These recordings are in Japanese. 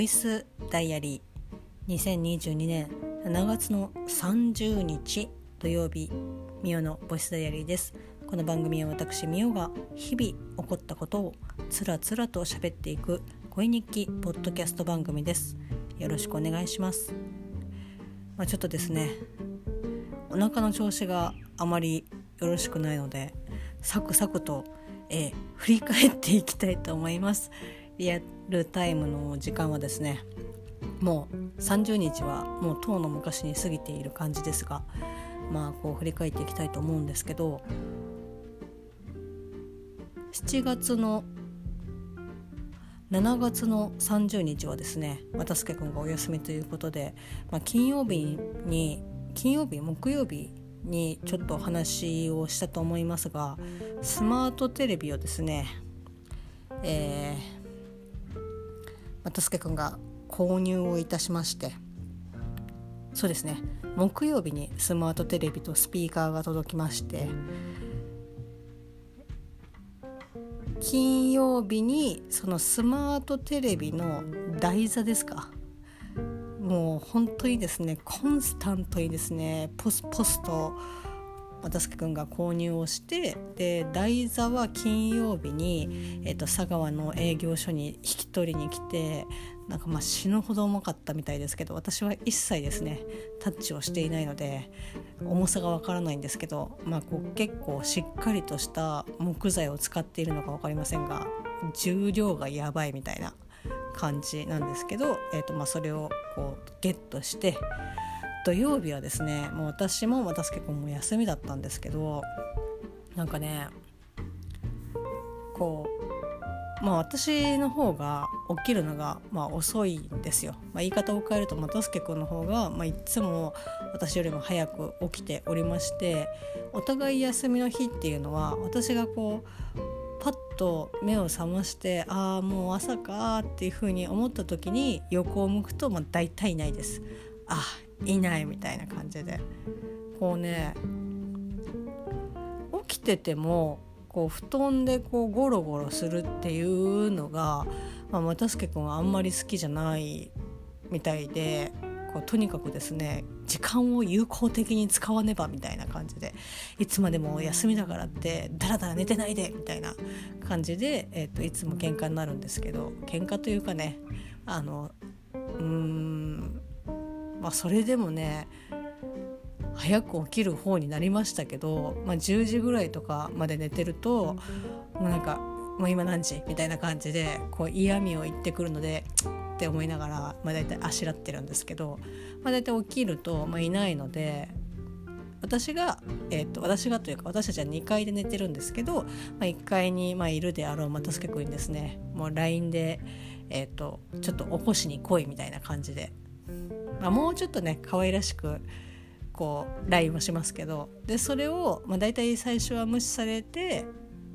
ボイスダイアリー。2022年7月の30日土曜日ミオのボイスダイアリーです。この番組は私ミオが日々起こったことをつらつらと喋っていく恋日記ポッドキャスト番組です。よろしくお願いします。まあ、ちょっとですねお腹の調子があまりよろしくないのでサクサクと、えー、振り返っていきたいと思います。リアルタイムの時間はですねもう30日はもうとうの昔に過ぎている感じですがまあこう振り返っていきたいと思うんですけど7月の7月の30日はですね渡助君がお休みということで、まあ、金曜日に金曜日木曜日にちょっとお話をしたと思いますがスマートテレビをですね、えー、渡助君が購入をいたしましてそうですね。木曜日にスマートテレビとスピーカーが届きまして金曜日にそのスマートテレビの台座ですか。もう本当にですねコンスタントにですねポスポスト渡助君が購入をしてで台座は金曜日に、えーと、佐川の営業所に引き取りに来てなんかまあ死ぬほど重かったみたいですけど私は一切ですねタッチをしていないので重さがわからないんですけど、まあ、こう結構しっかりとした木材を使っているのか分かりませんが重量がやばいみたいな感じなんですけど、えーとまあ、それをこうゲットして土曜日はですねもう私も私結構もう休みだったんですけどなんかねこうまあ私の方が起きるのがまあ遅いんですよ、まあ、言い方を変えると又助君の方が、まあ、いつも私よりも早く起きておりましてお互い休みの日っていうのは私がこうパッと目を覚ましてああもう朝かっていうふうに思った時に横を向くと、まあ、大体ないです。あいないみたいな感じで。こうね起きててもこう布団でこうゴロゴロするっていうのが、まあ、又助君はあんまり好きじゃないみたいでこうとにかくですね時間を有効的に使わねばみたいな感じでいつまでも休みだからってダラダラ寝てないでみたいな感じで、えーと、いつも喧嘩になるんですけど喧嘩というかねあのうーんまあそれでもね早く起きる方になりましたけど、まあ、10時ぐらいとかまで寝てるともうなんか「もう今何時?」みたいな感じでこう嫌味を言ってくるのでって思いながら、まあ、大体あしらってるんですけど、まあ、大体起きると、まあ、いないので私が、えーと、私がというか私たちは2階で寝てるんですけど、まあ、1階に、まあ、いるであろう又助君にですねもう LINE で、えーと、ちょっと起こしに来いみたいな感じで、まあ、もうちょっとね可愛らしくこう LINE をしますけど。でそれを、まあ、大体最初は無視されて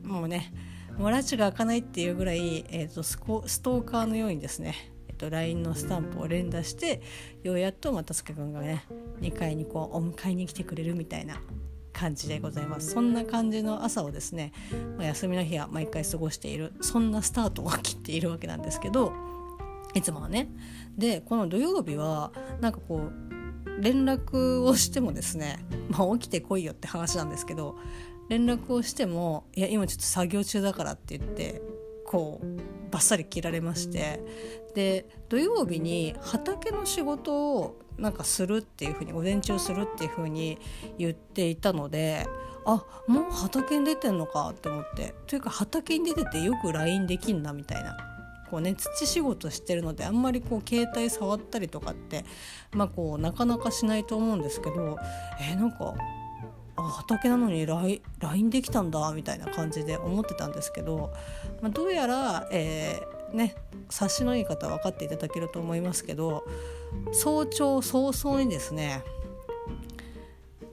もうねもう拉致が開かないっていうぐらい、えーとストーカーのようにですねと LINE のスタンプを連打してようやっと又助君がね2階にこうお迎えに来てくれるみたいな感じでございます。そんな感じの朝をですね、まあ、休みの日は毎回過ごしているそんなスタートを切っているわけなんですけどいつもはねでこの土曜日はなんかこう連絡をしてもですね、まあ、起きてこいよって話なんですけど連絡をしても「いや今ちょっと作業中だから」って言ってこうバッサリ切られましてで土曜日に畑の仕事をなんかするっていうふうに午前中するっていうふうに言っていたのであもう畑に出てんのかって思ってというか畑に出ててよく LINE できんなみたいな。こうね、土仕事してるのであんまりこう携帯触ったりとかって、まあ、こうなかなかしないと思うんですけどえー、なんかあ畑なのに LINE できたんだみたいな感じで思ってたんですけど、まあ、どうやら、えー、ね察しのいい方は分かっていただけると思いますけど早朝早々にですね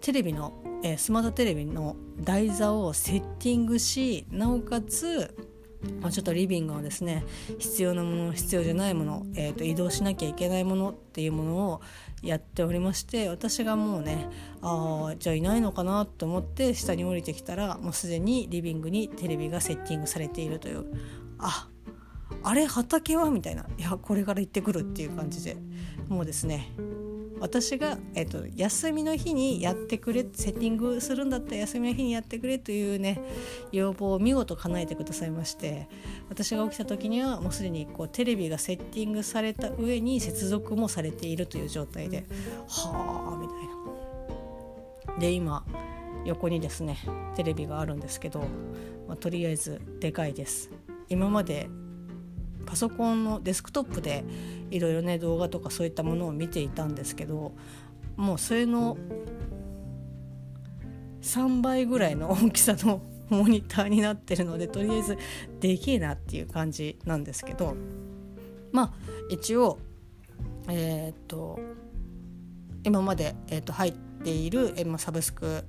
テレビの、えー、スマートテレビの台座をセッティングしなおかつまあ、ちょっとリビングはですね必要なもの必要じゃないもの、えーと、移動しなきゃいけないものっていうものをやっておりまして私がもうねああじゃあいないのかなと思って下に降りてきたらもうすでにリビングにテレビがセッティングされているというああれ？畑は?」みたいな「いやこれから行ってくる」っていう感じでもうですね私が、えーと、休みの日にやってくれセッティングするんだったら休みの日にやってくれというね要望を見事叶えてくださいまして私が起きた時にはもうすでにこうテレビがセッティングされた上に接続もされているという状態ではあみたいな。で今横にですねテレビがあるんですけど、まあ、とりあえずでかいです今までパソコンのデスクトップでいろいろね動画とかそういったものを見ていたんですけどもうそれの3倍ぐらいの大きさのモニターになってるのでとりあえずでけえなっていう感じなんですけどまあ一応えー、っと今まで、えー、っと入っている、え、ま、サブスク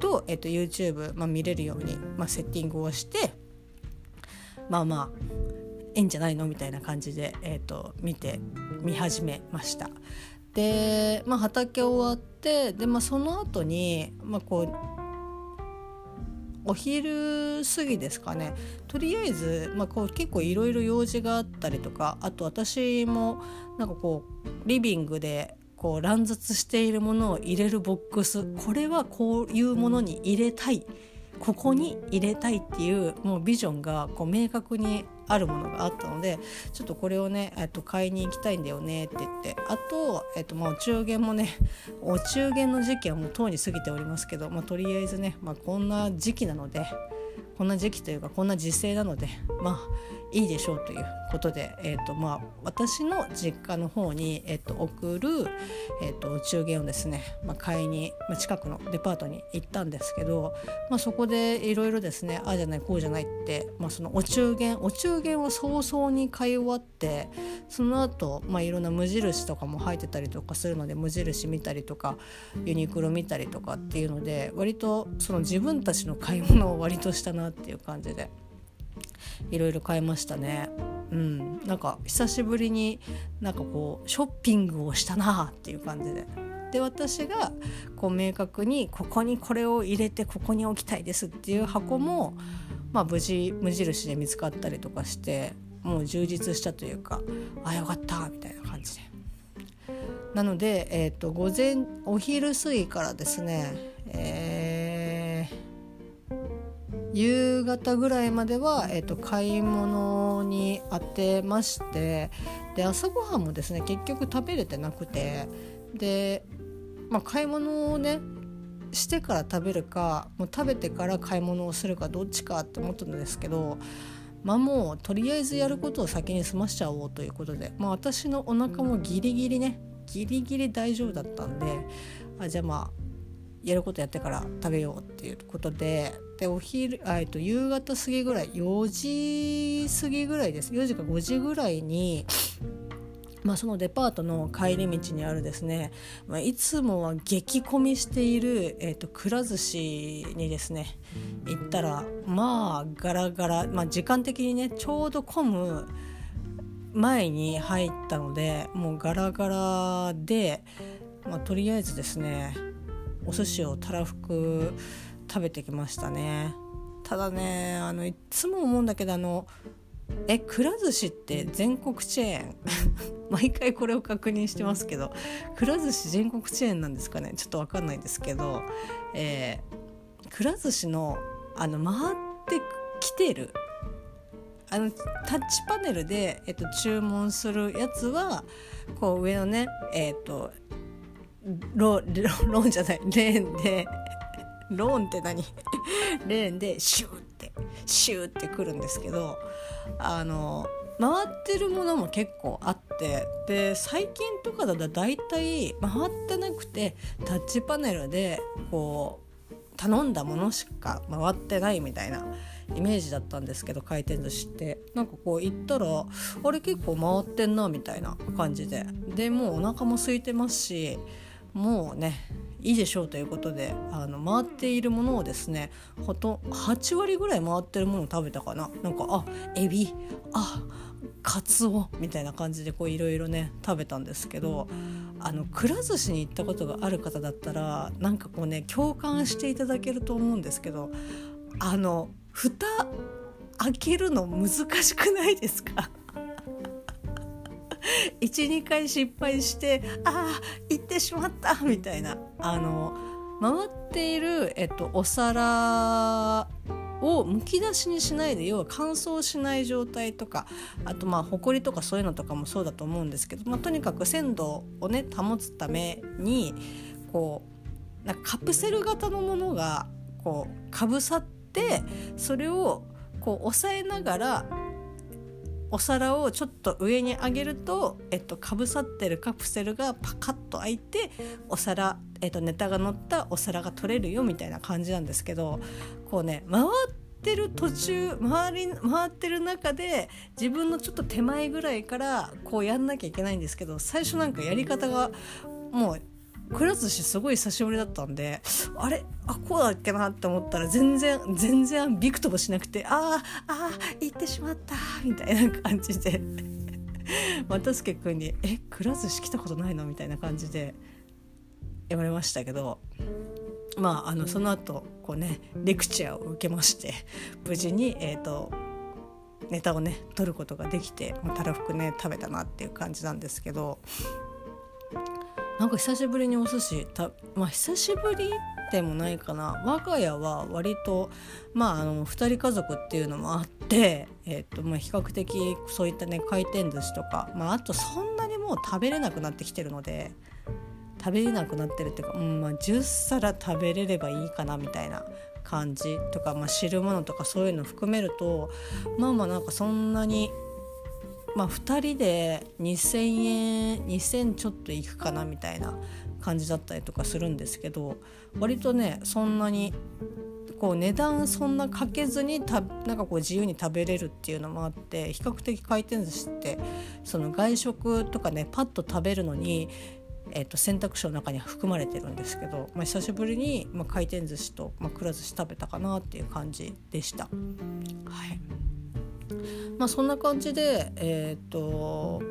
と,、えー、と YouTube、ま、見れるように、ま、セッティングをしてまあまあいいんじゃないのみたいな感じで、えーと、見て見始めました。で、まあ、畑終わってで、まあ、その後に、まあ、こうお昼過ぎですかねとりあえず、まあ、こう結構いろいろ用事があったりとかあと私もなんかこうリビングでこう乱雑しているものを入れるボックスこれはこういうものに入れたいここに入れたいっていうもうビジョンがこう明確にあるものがあったのでちょっとこれをね、えっと、買いに行きたいんだよねって言って。あと、えっとまあ、お中元もね お中元の時期はもうとうに過ぎておりますけど、まあ、とりあえずね、まあ、こんな時期なのでこんな時期というかこんな時勢なのでまあいいでしょうということで、えーとまあ、私の実家の方に、えーと、送る、えーと、お中元をですね、まあ、買いに、まあ、近くのデパートに行ったんですけど、まあ、そこでいろいろですねああじゃないこうじゃないって、まあ、そのお中元お中元を早々に買い終わってその後、まあいろんな無印とかも入ってたりとかするので無印見たりとかユニクロ見たりとかっていうので割とその自分たちの買い物を割としたななっていう感じで。いろいろ買いましたね。うん、なんか久しぶりになんかこうショッピングをしたなっていう感じで。で私がこう明確にここにこれを入れてここに置きたいですっていう箱も、まあ、無事無印で見つかったりとかしてもう充実したというかあよかったみたいな感じで。なので、えーと、と午前お昼過ぎからですね、えー夕方ぐらいまでは、えーと、買い物に当てましてで朝ごはんもですね結局食べれてなくてで、まあ、買い物をねしてから食べるかもう食べてから買い物をするかどっちかって思ったんですけどまあもうとりあえずやることを先に済ましちゃおうということで、まあ、私のお腹もギリギリねギリギリ大丈夫だったんであじゃあまあやることやってから食べようっていうことででお昼えと夕方過ぎぐらい4時過ぎぐらいです。4時か5時ぐらいにまあ、そのデパートの帰り道にあるですね、まあ、いつもは激混みしている、えーと、くら寿司にですね行ったらまあガラガラ、まあ、時間的にねちょうど混む前に入ったのでもうガラガラで、まあ、とりあえずですねお寿司をたらふく食べてきましたね。ただねあのいつも思うんだけどあのえくら寿司って全国チェーン？毎回これを確認してますけどくら寿司全国チェーンなんですかね？ちょっと分かんないですけど、えー、くら寿司のあの回ってきてるあのタッチパネルで、えっと、注文するやつはこう上のねえっとロー ローンじゃないレーンでローンって何？レーンでシューってシューってくるんですけどあの回ってるものも結構あってで最近とかだと大体回ってなくてタッチパネルでこう頼んだものしか回ってないみたいなイメージだったんですけど回転寿司って。なんかこう行ったらあれ結構回ってんなみたいな感じで。でもうお腹も空いてますしもうねいいでしょうということであの回っているものをですねほと8割ぐらい回ってるものを食べたかな。なんかあエビあカツオみたいな感じでこういろいろね食べたんですけどあのくら寿司に行ったことがある方だったらなんかこうね共感していただけると思うんですけどあの蓋開けるの難しくないですか？12回失敗してああ行ってしまったみたいな。あの回っている、えっと、お皿をむき出しにしないで要は乾燥しない状態とかあとまあほこりとかそういうのとかもそうだと思うんですけど、まあ、とにかく鮮度をね保つためにこうなんかカプセル型のものがこうかぶさってそれをこう押さえながらお皿をちょっと上に上げると、えっと、かぶさってるカプセルがパカッと開いてお皿、えっと、ネタが乗ったお皿が取れるよみたいな感じなんですけどこうね回ってる途中回り回ってる中で自分のちょっと手前ぐらいからこうやんなきゃいけないんですけど最初なんかやり方がもうくら寿司すごい久しぶりだったんであれ？あこうだっけなって思ったら全然全然びくともしなくてあああ行ってしまったみたいな感じで 又助君に「えくら寿司来たことないの?」みたいな感じで言われましたけどまああのその後こうねレクチャーを受けまして無事にえっ、ー、とネタをね取ることができてたらふくね食べたなっていう感じなんですけどなんか久しぶりにお寿司たまあ久しぶりでもないかな。我が家は割とまああの2人家族っていうのもあって、えーとまあ、比較的そういったね回転寿司とか、まあ、あとそんなにもう食べれなくなってきてるので食べれなくなってるっていうか、うんまあ、10皿食べれればいいかなみたいな感じとか、まあ、汁物とかそういうの含めるとまあまあなんかそんなにまあ、2人で2,000円2,000ちょっといくかなみたいな感じだったりとかするんですけど割とねそんなにこう値段そんなかけずにたなんかこう自由に食べれるっていうのもあって比較的回転寿司ってその外食とかねパッと食べるのに、えー、と選択肢の中に含まれてるんですけど、まあ、久しぶりに、まあ、回転寿司と、まあ、くら寿司食べたかなっていう感じでした。はいまあそんな感じでえっ、と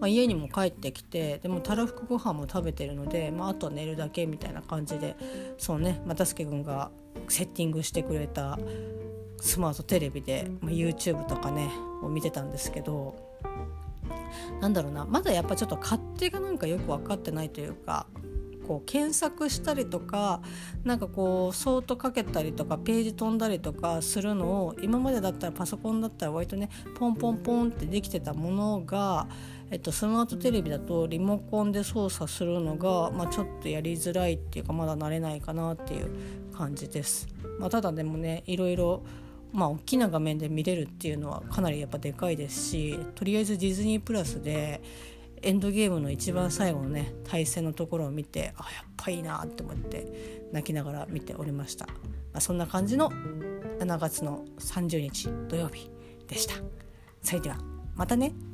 まあ、家にも帰ってきてでもたらふくご飯も食べてるので、まあ、あとは寝るだけみたいな感じでそうね又助君がセッティングしてくれたスマートテレビで、まあ、YouTube とかねを見てたんですけどなんだろうなまだやっぱちょっと勝手がなんかよく分かってないというかこう検索したりとかなんかこうソートかけたりとかページ飛んだりとかするのを今までだったらパソコンだったら割とねポンポンポンってできてたものが、えっと、スマートテレビだとリモコンで操作するのが、まあ、ちょっとやりづらいっていうかまだ慣れないかなっていう感じです。まあ、ただでもねいろいろまあ、大きな画面で見れるっていうのはかなりやっぱでかいですしとりあえずディズニープラスでエンドゲームの一番最後のね対戦のところを見てあやっぱいいなって思って泣きながら見ておりました、まあ、そんな感じの7月の30日土曜日でした。それではまたね。